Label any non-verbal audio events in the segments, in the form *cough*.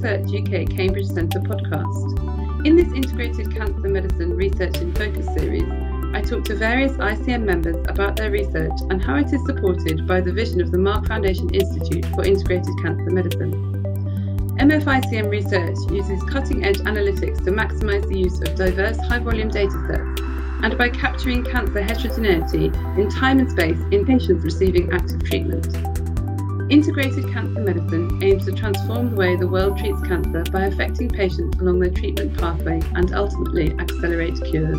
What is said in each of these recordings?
Research UK Cambridge Centre podcast. In this Integrated Cancer Medicine Research in Focus series, I talk to various ICM members about their research and how it is supported by the vision of the Mark Foundation Institute for Integrated Cancer Medicine. MFICM research uses cutting edge analytics to maximise the use of diverse high volume datasets and by capturing cancer heterogeneity in time and space in patients receiving active treatment. Integrated cancer medicine aims to transform the way the world treats cancer by affecting patients along their treatment pathway and ultimately accelerate cures.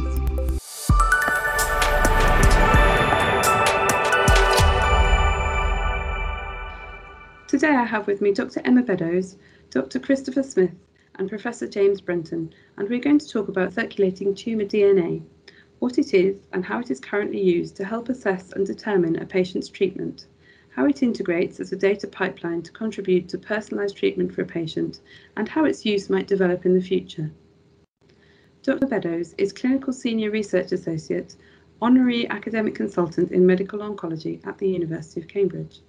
Today I have with me Dr. Emma Beddowes, Dr. Christopher Smith, and Professor James Brenton, and we're going to talk about circulating tumour DNA, what it is, and how it is currently used to help assess and determine a patient's treatment, how it integrates as a data pipeline to contribute to personalised treatment for a patient, and how its use might develop in the future. Dr. Beddowes is Clinical Senior Research Associate, Honorary Academic Consultant in Medical Oncology at the University of Cambridge.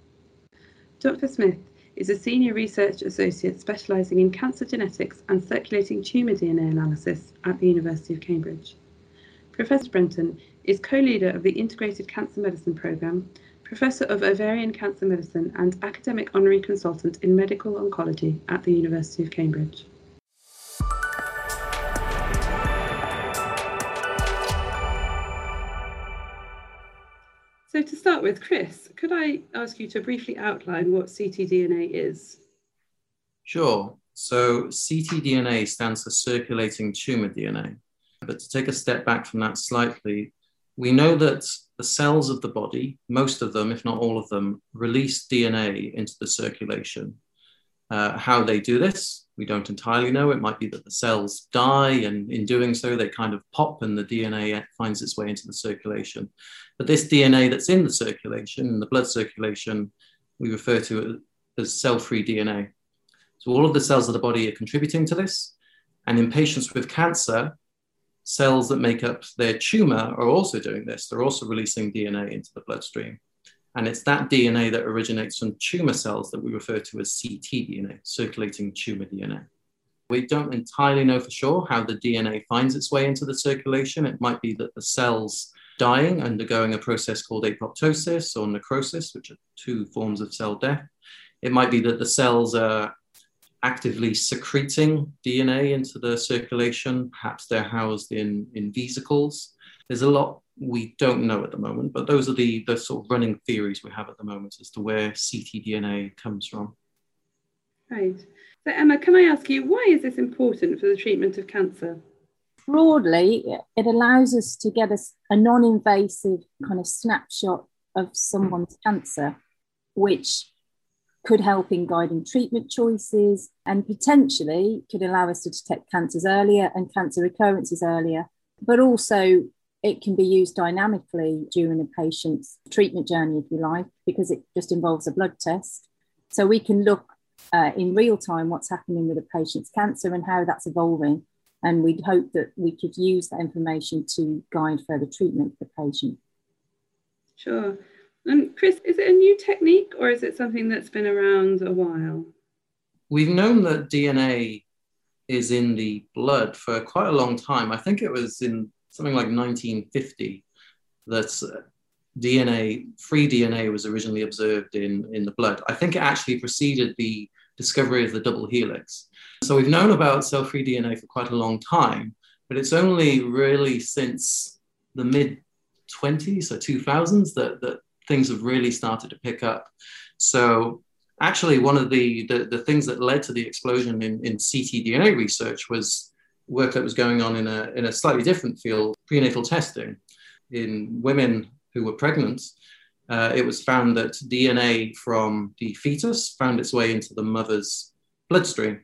Dr. Smith is a Senior Research Associate specialising in cancer genetics and circulating tumour DNA analysis at the University of Cambridge. Professor Brenton is co-leader of the Integrated Cancer Medicine Programme, Professor of Ovarian Cancer Medicine and Academic Honorary Consultant in Medical Oncology at the University of Cambridge. So, to start with, Chris, could I ask you to briefly outline what ctDNA is? Sure. So, ctDNA stands for circulating tumor DNA. But to take a step back from that slightly, we know that the cells of the body, most of them, if not all of them, release DNA into the circulation. Uh, how they do this, we don't entirely know. It might be that the cells die, and in doing so, they kind of pop and the DNA finds its way into the circulation. But this DNA that's in the circulation, in the blood circulation, we refer to as cell free DNA. So all of the cells of the body are contributing to this. And in patients with cancer, cells that make up their tumor are also doing this. They're also releasing DNA into the bloodstream. And it's that DNA that originates from tumor cells that we refer to as ctDNA, circulating tumor DNA. We don't entirely know for sure how the DNA finds its way into the circulation. It might be that the cells dying, undergoing a process called apoptosis or necrosis, which are two forms of cell death. It might be that the cells are actively secreting DNA into the circulation. Perhaps they're housed in, in vesicles. There's a lot we don't know at the moment, but those are the, the sort of running theories we have at the moment as to where ctDNA comes from. Right. So, Emma, can I ask you, why is this important for the treatment of cancer? Broadly, it allows us to get a, a non invasive kind of snapshot of someone's cancer, which could help in guiding treatment choices and potentially could allow us to detect cancers earlier and cancer recurrences earlier. But also, it can be used dynamically during a patient's treatment journey, if you like, because it just involves a blood test. So we can look uh, in real time what's happening with a patient's cancer and how that's evolving. And we'd hope that we could use that information to guide further treatment for the patient. Sure. And Chris, is it a new technique or is it something that's been around a while? We've known that DNA is in the blood for quite a long time. I think it was in something like 1950 that uh, DNA, free DNA, was originally observed in, in the blood. I think it actually preceded the discovery of the double helix. So we've known about cell free DNA for quite a long time, but it's only really since the mid 20s or 2000s that, that things have really started to pick up. So actually, one of the, the, the things that led to the explosion in, in ctDNA research was work that was going on in a, in a slightly different field, prenatal testing. In women who were pregnant, uh, it was found that DNA from the fetus found its way into the mother's bloodstream.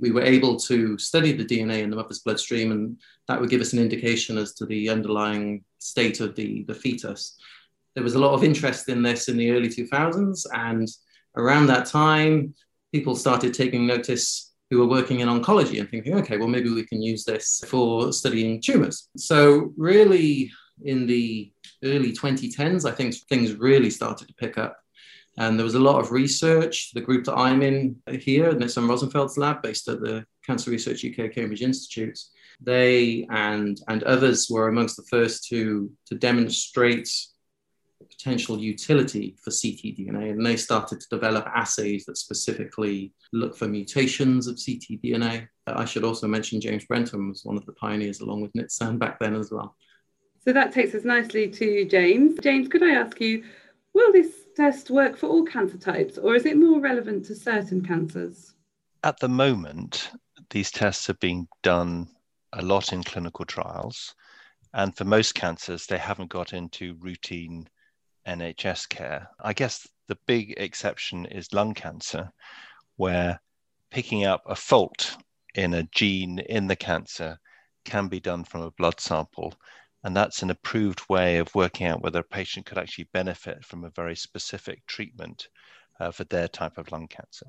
We were able to study the DNA in the mother's bloodstream, and that would give us an indication as to the underlying state of the, the fetus there was a lot of interest in this in the early 2000s. And around that time, people started taking notice who were working in oncology and thinking, okay, well, maybe we can use this for studying tumors. So, really, in the early 2010s, I think things really started to pick up. And there was a lot of research. The group that I'm in here, Nitsan Rosenfeld's lab, based at the Cancer Research UK Cambridge Institute, they and, and others were amongst the first to, to demonstrate potential utility for ctDNA, and they started to develop assays that specifically look for mutations of ctDNA. Uh, I should also mention James Brenton was one of the pioneers, along with Nitsan back then as well. So that takes us nicely to James. James, could I ask you, will this test work for all cancer types, or is it more relevant to certain cancers? At the moment, these tests are being done a lot in clinical trials. And for most cancers, they haven't got into routine NHS care. I guess the big exception is lung cancer, where picking up a fault in a gene in the cancer can be done from a blood sample. And that's an approved way of working out whether a patient could actually benefit from a very specific treatment uh, for their type of lung cancer.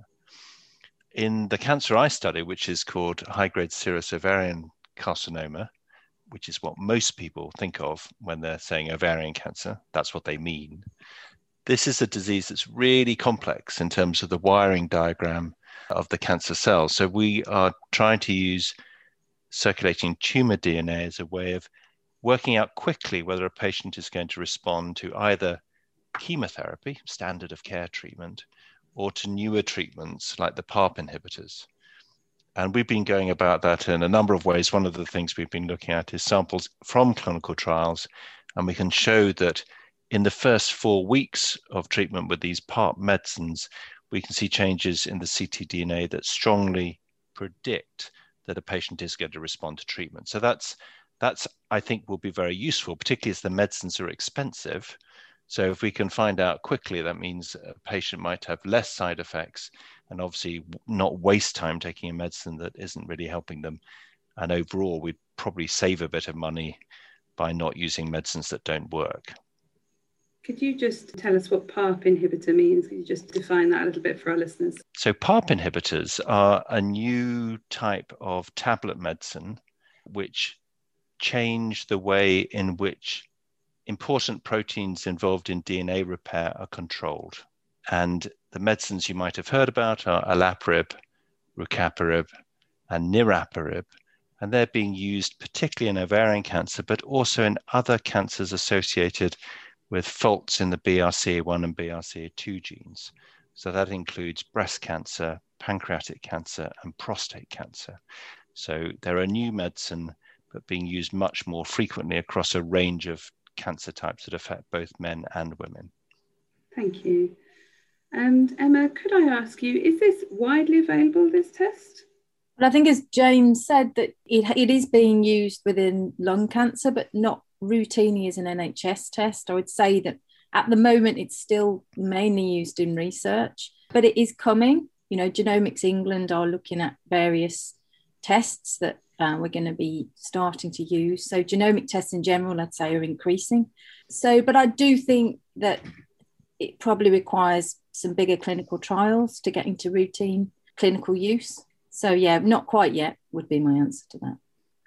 In the cancer I study, which is called high grade serous ovarian carcinoma, which is what most people think of when they're saying ovarian cancer. That's what they mean. This is a disease that's really complex in terms of the wiring diagram of the cancer cells. So we are trying to use circulating tumor DNA as a way of working out quickly whether a patient is going to respond to either chemotherapy, standard of care treatment, or to newer treatments like the PARP inhibitors. And we've been going about that in a number of ways. One of the things we've been looking at is samples from clinical trials, and we can show that in the first four weeks of treatment with these PARP medicines, we can see changes in the ctDNA that strongly predict that a patient is going to respond to treatment. So that's that's I think will be very useful, particularly as the medicines are expensive. So if we can find out quickly, that means a patient might have less side effects and obviously not waste time taking a medicine that isn't really helping them. And overall, we'd probably save a bit of money by not using medicines that don't work. Could you just tell us what PARP inhibitor means? Could you just define that a little bit for our listeners? So, PARP inhibitors are a new type of tablet medicine which change the way in which important proteins involved in DNA repair are controlled. And the medicines you might have heard about are olaparib, rucaparib, and niraparib. And they're being used particularly in ovarian cancer, but also in other cancers associated with faults in the BRCA1 and BRCA2 genes. So that includes breast cancer, pancreatic cancer, and prostate cancer. So they're a new medicine, but being used much more frequently across a range of cancer types that affect both men and women. Thank you. And Emma, could I ask you, is this widely available, this test? Well, I think as James said, that it, it is being used within lung cancer, but not routinely as an NHS test. I would say that at the moment it's still mainly used in research, but it is coming. You know, Genomics England are looking at various tests that uh, we're going to be starting to use. So genomic tests in general, I'd say, are increasing. So, but I do think that it probably requires some bigger clinical trials to get into routine clinical use. So, yeah, not quite yet would be my answer to that.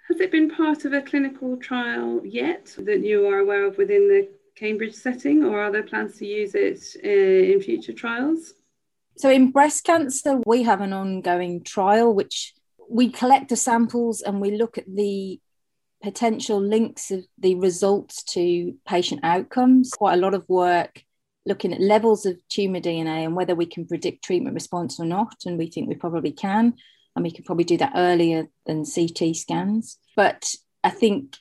Has it been part of a clinical trial yet that you are aware of within the Cambridge setting, or are there plans to use it uh, in future trials? So, in breast cancer, we have an ongoing trial which we collect the samples and we look at the potential links of the results to patient outcomes. Quite a lot of work looking at levels of tumor DNA and whether we can predict treatment response or not. And we think we probably can. And we can probably do that earlier than CT scans. But I think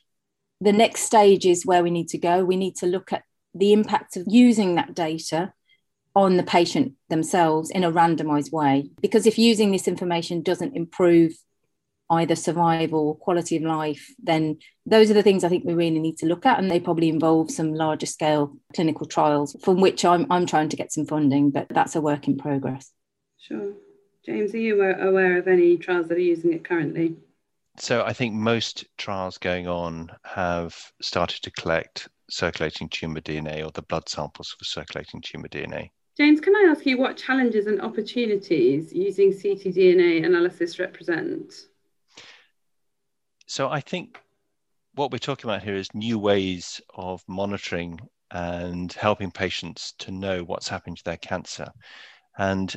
the next stage is where we need to go. We need to look at the impact of using that data on the patient themselves in a randomized way. Because if using this information doesn't improve either survival or quality of life, then those are the things I think we really need to look at. And they probably involve some larger scale clinical trials from which I'm, I'm trying to get some funding, but that's a work in progress. Sure. James, are you aware of any trials that are using it currently? So I think most trials going on have started to collect circulating tumor DNA or the blood samples for circulating tumor DNA. James, can I ask you what challenges and opportunities using ctDNA analysis represent? So I think what we're talking about here is new ways of monitoring and helping patients to know what's happening to their cancer. And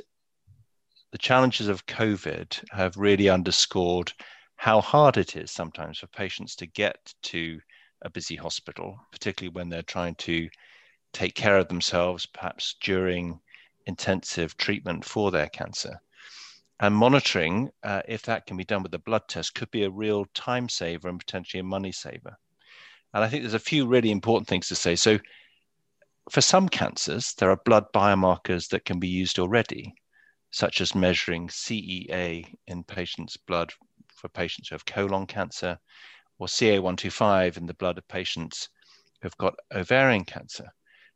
the challenges of COVID have really underscored how hard it is sometimes for patients to get to a busy hospital, particularly when they're trying to take care of themselves, perhaps during intensive treatment for their cancer. And monitoring, uh, if that can be done with a blood test, could be a real time saver and potentially a money saver. And I think there's a few really important things to say. So, for some cancers, there are blood biomarkers that can be used already, such as measuring CEA in patients' blood for patients who have colon cancer, or CA125 in the blood of patients who've got ovarian cancer.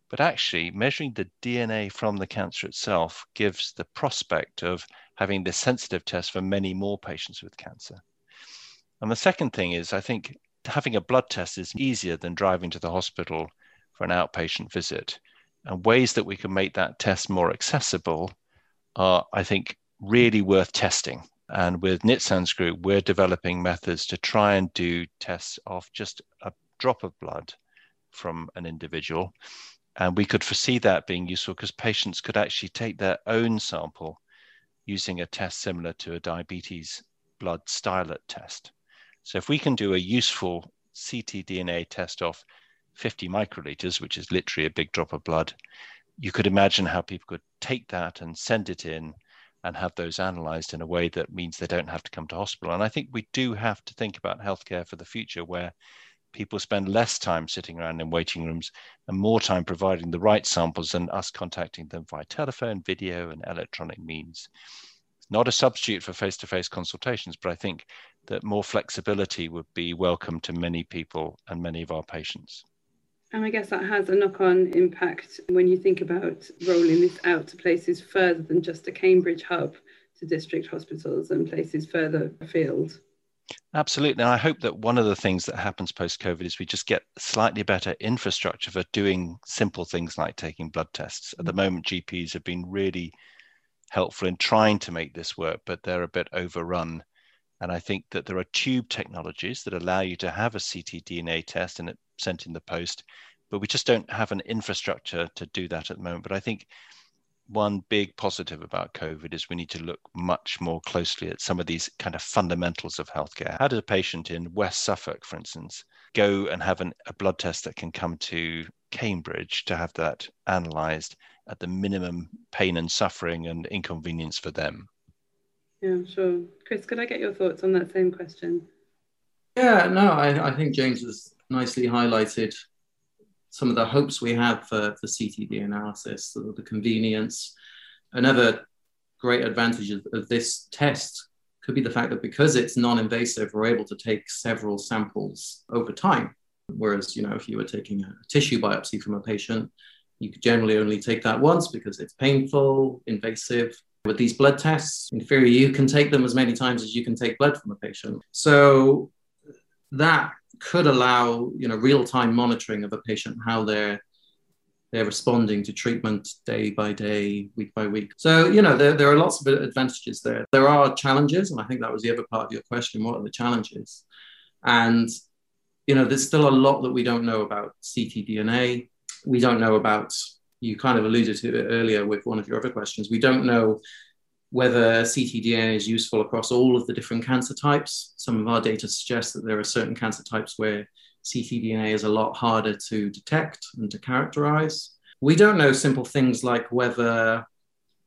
But actually, measuring the DNA from the cancer itself gives the prospect of having this sensitive test for many more patients with cancer. And the second thing is, I think having a blood test is easier than driving to the hospital for an outpatient visit. And ways that we can make that test more accessible are, I think, really worth testing. And with Nitsan's group, we're developing methods to try and do tests of just a drop of blood from an individual. And we could foresee that being useful because patients could actually take their own sample using a test similar to a diabetes blood stylet test. So if we can do a useful ctDNA test of 50 microliters, which is literally a big drop of blood, you could imagine how people could take that and send it in and have those analyzed in a way that means they don't have to come to hospital. And I think we do have to think about healthcare for the future where people spend less time sitting around in waiting rooms and more time providing the right samples and us contacting them via telephone, video, and electronic means. It's not a substitute for face to face consultations, but I think that more flexibility would be welcome to many people and many of our patients. And I guess that has a knock on impact when you think about rolling this out to places further than just a Cambridge hub to district hospitals and places further afield. Absolutely. And I hope that one of the things that happens post COVID is we just get slightly better infrastructure for doing simple things like taking blood tests. At the mm. moment, GPs have been really helpful in trying to make this work, but they're a bit overrun. And I think that there are tube technologies that allow you to have a ctDNA test and it sent in the post, but we just don't have an infrastructure to do that at the moment. But I think one big positive about COVID is we need to look much more closely at some of these kind of fundamentals of healthcare. How does a patient in West Suffolk, for instance, go and have an, a blood test that can come to Cambridge to have that analysed at the minimum pain and suffering and inconvenience for them? Yeah, sure. Chris, could I get your thoughts on that same question? Yeah, no, I, I think James has nicely highlighted some of the hopes we have for, for CTD analysis, the, the convenience. Another great advantage of, of, this test could be the fact that because it's non-invasive, we're able to take several samples over time. Whereas, you know, if you were taking a tissue biopsy from a patient, you could generally only take that once because it's painful, invasive. With these blood tests, in theory, you can take them as many times as you can take blood from a patient. So that could allow you know real-time monitoring of a patient how they're they're responding to treatment day by day week by week. So you know there, there are lots of advantages there. There are challenges and i think that was the other part of your question what are the challenges? And you know there's still a lot that we don't know about ctdna. We don't know about you kind of alluded to it earlier with one of your other questions. We don't know whether ctDNA is useful across all of the different cancer types. Some of our data suggests that there are certain cancer types where ctDNA is a lot harder to detect and to characterize. We don't know simple things like whether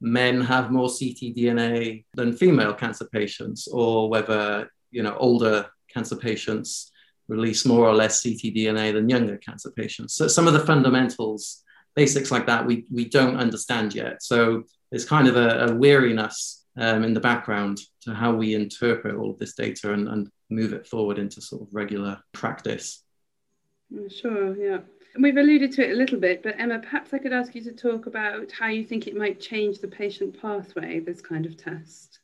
men have more ctDNA than female cancer patients, or whether you know older cancer patients release more or less ctDNA than younger cancer patients. So some of the fundamentals, basics like that, we, we don't understand yet. So there's kind of a, a weariness um, in the background to how we interpret all of this data and, and move it forward into sort of regular practice. Sure, yeah. And we've alluded to it a little bit, but Emma, perhaps I could ask you to talk about how you think it might change the patient pathway, this kind of test.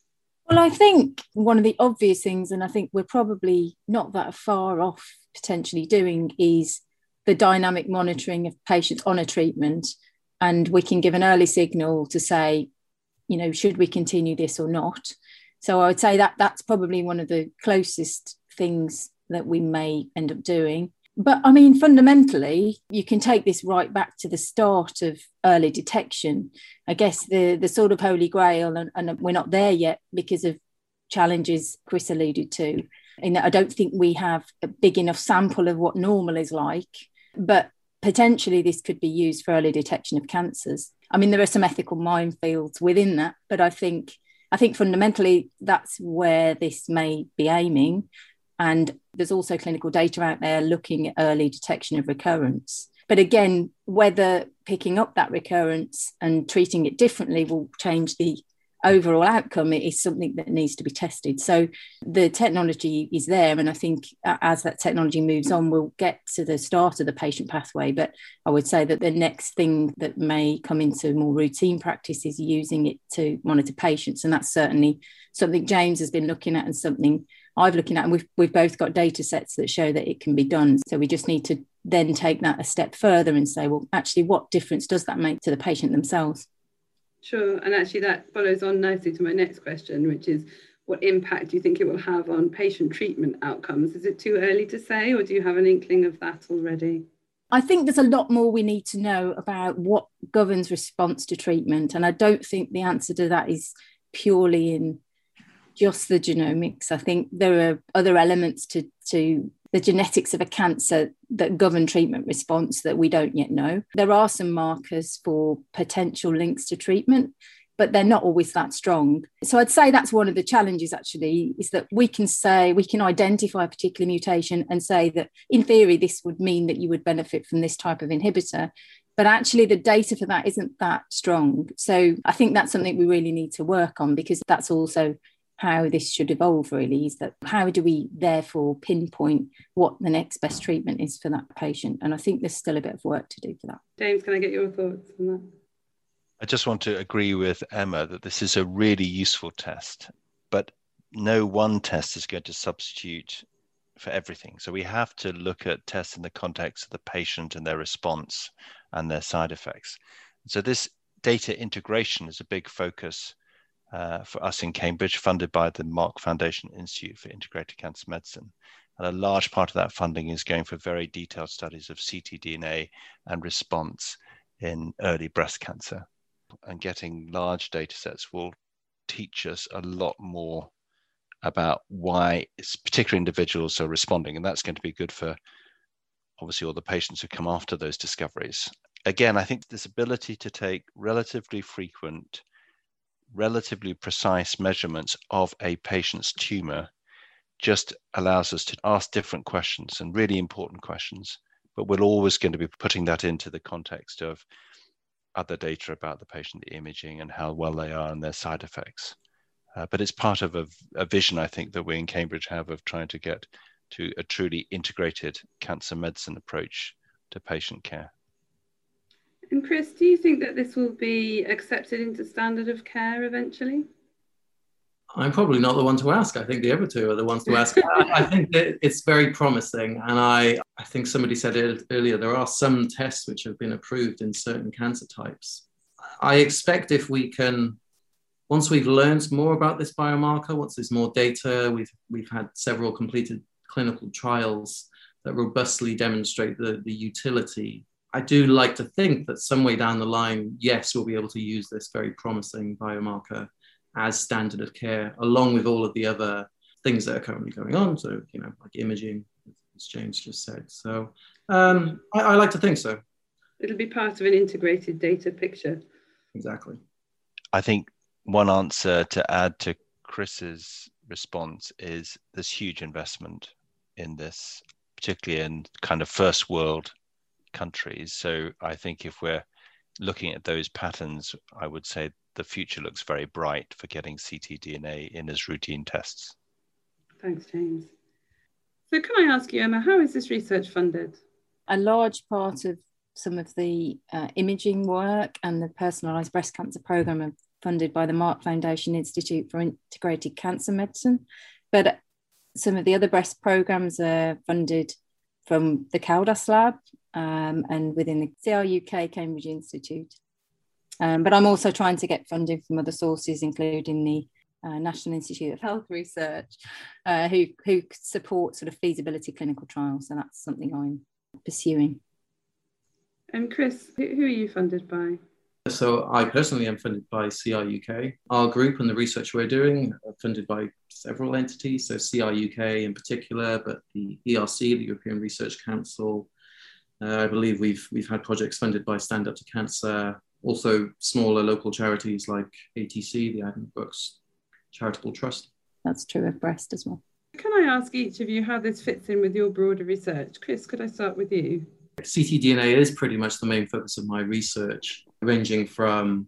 Well, I think one of the obvious things, and I think we're probably not that far off potentially doing, is the dynamic monitoring of patients on a treatment and we can give an early signal to say you know should we continue this or not so i would say that that's probably one of the closest things that we may end up doing But I mean, fundamentally, you can take this right back to the start of early detection. I guess the the sort of holy grail, and, and we're not there yet because of challenges Chris alluded to. In that I don't think we have a big enough sample of what normal is like, but potentially this could be used for early detection of cancers. I mean, there are some ethical minefields within that, but I think I think fundamentally that's where this may be aiming. And there's also clinical data out there looking at early detection of recurrence. But again, whether picking up that recurrence and treating it differently will change the overall outcome is something that needs to be tested. So the technology is there, and I think as that technology moves on, we'll get to the start of the patient pathway. But I would say that the next thing that may come into more routine practice is using it to monitor patients, and that's certainly something James has been looking at and something I've looking at, and we've we've both got data sets that show that it can be done. So we just need to then take that a step further and say, well, actually, what difference does that make to the patient themselves? Sure, and actually that follows on nicely to my next question, which is what impact do you think it will have on patient treatment outcomes? Is it too early to say, or do you have an inkling of that already? I think there's a lot more we need to know about what governs response to treatment. And I don't think the answer to that is purely in just the genomics. I think there are other elements to, to the genetics of a cancer that govern treatment response that we don't yet know. There are some markers for potential links to treatment, but they're not always that strong. So I'd say that's one of the challenges actually is that we can say we can identify a particular mutation and say that in theory this would mean that you would benefit from this type of inhibitor. But actually, the data for that isn't that strong. So I think that's something we really need to work on because that's also how this should evolve really is that how do we therefore pinpoint what the next best treatment is for that patient? And i think there's still a bit of work to do for that. James can i get your thoughts on that? I just want to agree with emma that this is a really useful test but no one test is going to substitute for everything. So we have to look at tests in the context of the patient and their response and their side effects. So this data integration is a big focus uh, for us in Cambridge, funded by the Mark Foundation Institute for Integrated Cancer Medicine. And a large part of that funding is going for very detailed studies of ctDNA and response in early breast cancer. And getting large data sets will teach us a lot more about why particular individuals are responding. And that's going to be good for obviously all the patients who come after those discoveries. Again, I think this ability to take relatively frequent relatively precise measurements of a patient's tumor just allows us to ask different questions and really important questions. But we're always going to be putting that into the context of other data about the patient, the imaging, and how well they are and their side effects. Uh, but it's part of a, a vision, I think, that we in Cambridge have of trying to get to a truly integrated cancer medicine approach to patient care. And Chris, do you think that this will be accepted into standard of care eventually? I'm probably not the one to ask. I think the other two are the ones to ask. *laughs* I, think that it's very promising. And I, I think somebody said it earlier, there are some tests which have been approved in certain cancer types. I expect if we can, once we've learned more about this biomarker, once there's more data, we've, we've had several completed clinical trials that robustly demonstrate the, the utility I do like to think that some way down the line, yes, we'll be able to use this very promising biomarker as standard of care, along with all of the other things that are currently going on. So, you know, like imaging, as James just said. So, um, I, I like to think so. It'll be part of an integrated data picture. Exactly. I think one answer to add to Chris's response is this huge investment in this, particularly in kind of first world countries. So I think if we're looking at those patterns, I would say the future looks very bright for getting ctDNA in as routine tests. Thanks, James. So, can I ask you, Emma, how is this research funded? A large part of some of the uh, imaging work and the personalised breast cancer program are funded by the Mark Foundation Institute for Integrated Cancer Medicine. But some of the other breast programs are funded from the CALDAS lab um, and within the CRUK Cambridge Institute. Um, but I'm also trying to get funding from other sources, including the uh, National Institute of Health Research, uh, who, who support sort of feasibility clinical trials. So that's something I'm pursuing. And Chris, who are you funded by? So I personally am funded by CR UK. Our group and the research we're doing are funded by several entities, so CR UK in particular, but the ERC, the European Research Council. Uh, I believe we've we've had projects funded by Stand Up to Cancer, also smaller local charities like ATC, the Addenbrooke's Charitable Trust. That's true of breast as well. Can I ask each of you how this fits in with your broader research? Chris, could I start with you? ctDNA is pretty much the main focus of my research, ranging from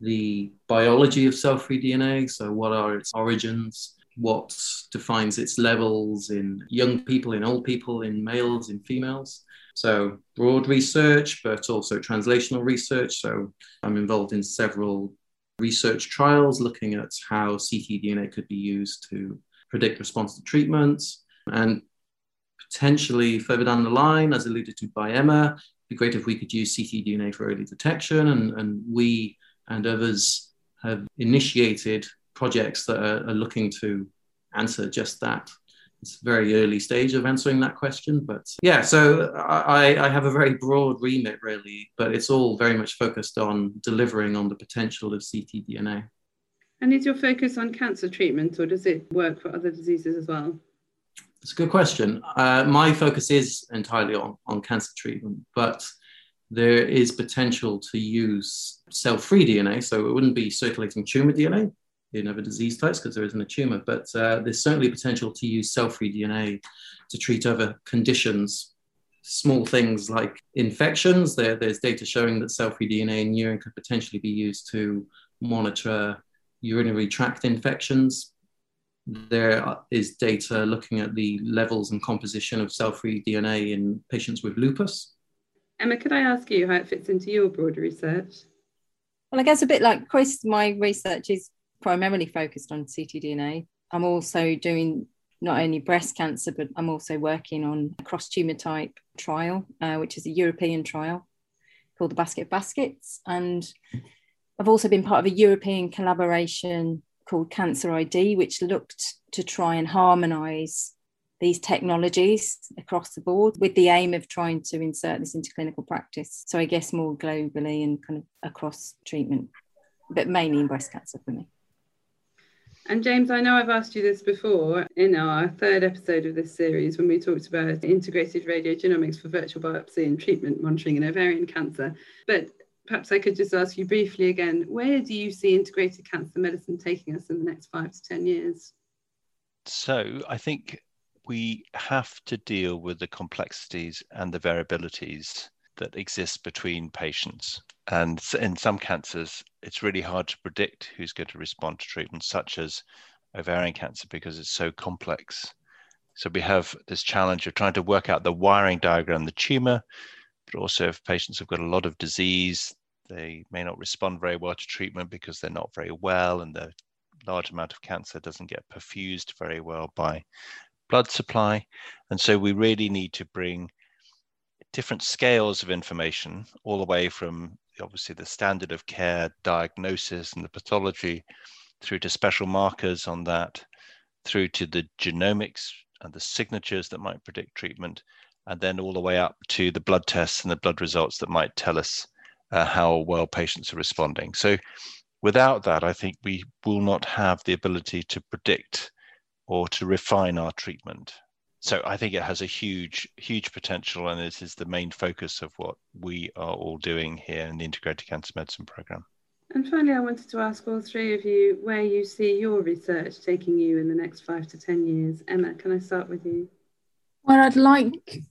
the biology of cell free DNA, so what are its origins, what defines its levels in young people, in old people, in males, in females. So, broad research, but also translational research. So, I'm involved in several research trials looking at how ctDNA could be used to predict response to treatments. And potentially further down the line, as alluded to by Emma, it'd be great if we could use ctDNA for early detection. And, and we and others have initiated projects that are, are looking to answer just that. It's a very early stage of answering that question, but yeah. So I, I have a very broad remit, really, but it's all very much focused on delivering on the potential of ctDNA. And is your focus on cancer treatment, or does it work for other diseases as well? It's a good question. Uh, my focus is entirely on, on cancer treatment, but there is potential to use cell free DNA. So it wouldn't be circulating tumor DNA in other disease types because there isn't a tumor, but uh, there's certainly potential to use cell free DNA to treat other conditions. Small things like infections, there, there's data showing that cell free DNA in urine could potentially be used to monitor urinary tract infections there is data looking at the levels and composition of cell-free DNA in patients with lupus. Emma, could I ask you how it fits into your broader research? Well, I guess a bit like Chris, my research is primarily focused on ctDNA. I'm also doing not only breast cancer, but I'm also working on a cross tumor type trial, uh, which is a European trial called the Basket of Baskets. And I've also been part of a European collaboration called Cancer ID, which looked to try and harmonize these technologies across the board with the aim of trying to insert this into clinical practice. So I guess more globally and kind of across treatment, but mainly in breast cancer for me. And James, I know I've asked you this before in our third episode of this series when we talked about integrated radiogenomics for virtual biopsy and treatment monitoring in ovarian cancer. But perhaps I could just ask you briefly again where do you see integrated cancer medicine taking us in the next five to 10 years? So, I think we have to deal with the complexities and the variabilities that exist between patients. And in some cancers, it's really hard to predict who's going to respond to treatment, such as ovarian cancer, because it's so complex. So we have this challenge of trying to work out the wiring diagram the tumor, but also if patients have got a lot of disease, they may not respond very well to treatment because they're not very well and the large amount of cancer doesn't get perfused very well by blood supply. And so we really need to bring different scales of information all the way from obviously the standard of care diagnosis and the pathology through to special markers on that through to the genomics and the signatures that might predict treatment and then all the way up to the blood tests and the blood results that might tell us uh, how well patients are responding. So, without that, I think we will not have the ability to predict or to refine our treatment. So, I think it has a huge, huge potential, and this is the main focus of what we are all doing here in the Integrated Cancer Medicine Program. And finally, I wanted to ask all three of you where you see your research taking you in the next five to 10 years. Emma, can I start with you? Well, I'd like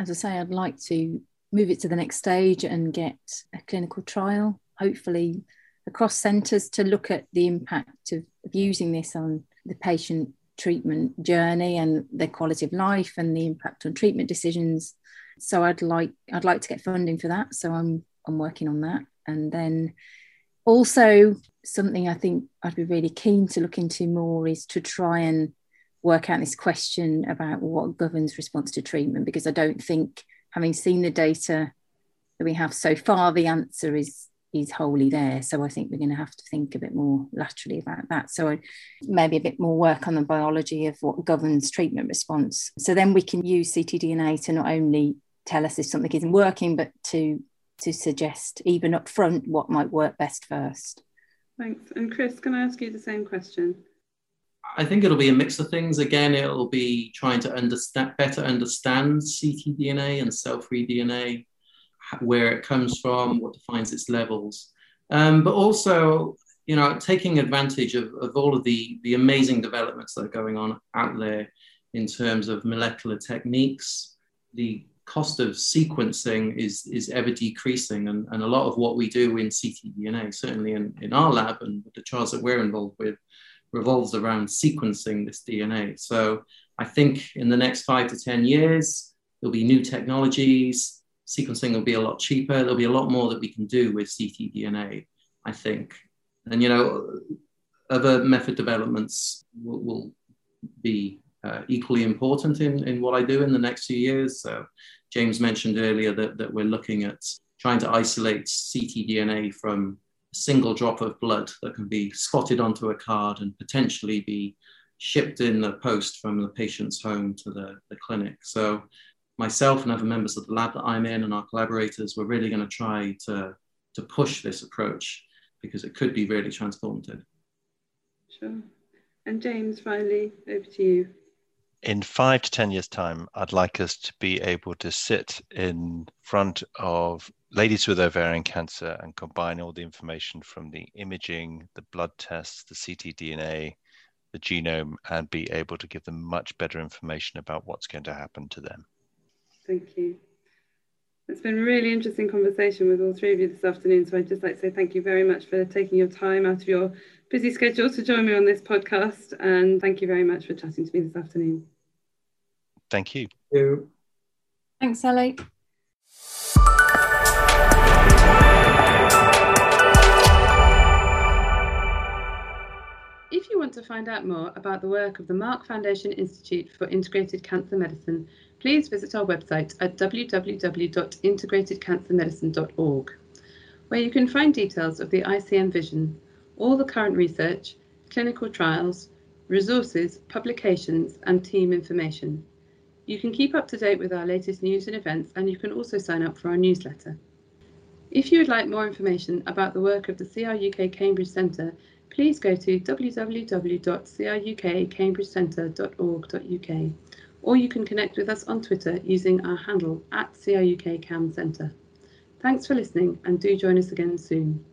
as I say, I'd like to move it to the next stage and get a clinical trial, hopefully across centres, to look at the impact of, of using this on the patient treatment journey and their quality of life and the impact on treatment decisions. So I'd like I'd like to get funding for that. So I'm I'm working on that. And then also something I think I'd be really keen to look into more is to try and work out this question about what governs response to treatment because I don't think, having seen the data that we have so far, the answer is is wholly there. So I think we're going to have to think a bit more laterally about that. So maybe a bit more work on the biology of what governs treatment response. So then we can use ctDNA to not only tell us if something isn't working, but to to suggest even up front what might work best first. Thanks. And Chris, can I ask you the same question? I think it'll be a mix of things. Again, it'll be trying to understand better understand ctDNA and cell-free DNA, where it comes from, what defines its levels, um, but also you know taking advantage of, of all of the the amazing developments that are going on out there in terms of molecular techniques. The cost of sequencing is, is ever decreasing. And, and a lot of what we do in ctDNA, certainly in, in our lab and the trials that we're involved with, revolves around sequencing this DNA. So I think in the next five to 10 years, there'll be new technologies. Sequencing will be a lot cheaper. There'll be a lot more that we can do with ctDNA, I think. And, you know, other method developments will, will be uh, equally important in, in what I do in the next few years. So James mentioned earlier that, that we're looking at trying to isolate ctDNA from a single drop of blood that can be spotted onto a card and potentially be shipped in the post from the patient's home to the, the clinic. So myself and other members of the lab that I'm in and our collaborators, we're really going to try to, to push this approach because it could be really transformative. Sure. And James, finally, over to you in five to 10 years' time, I'd like us to be able to sit in front of ladies with ovarian cancer and combine all the information from the imaging, the blood tests, the ctDNA, the genome, and be able to give them much better information about what's going to happen to them. Thank you. It's been a really interesting conversation with all three of you this afternoon. So I'd just like to say thank you very much for taking your time out of your busy schedule to join me on this podcast. And thank you very much for chatting to me this afternoon. Thank you. Thank you. Thanks, Ellie. If you want to find out more about the work of the Mark Foundation Institute for Integrated Cancer Medicine, please visit our website at www.integratedcancermedicine.org, where you can find details of the ICM vision, all the current research, clinical trials, resources, publications, and team information. You can keep up to date with our latest news and events, and you can also sign up for our newsletter. If you would like more information about the work of the CRUK Cambridge Centre, please go to www.crukcambridgecentre.org.uk or you can connect with us on Twitter using our handle at CRUK Cam Centre. Thanks for listening and do join us again soon.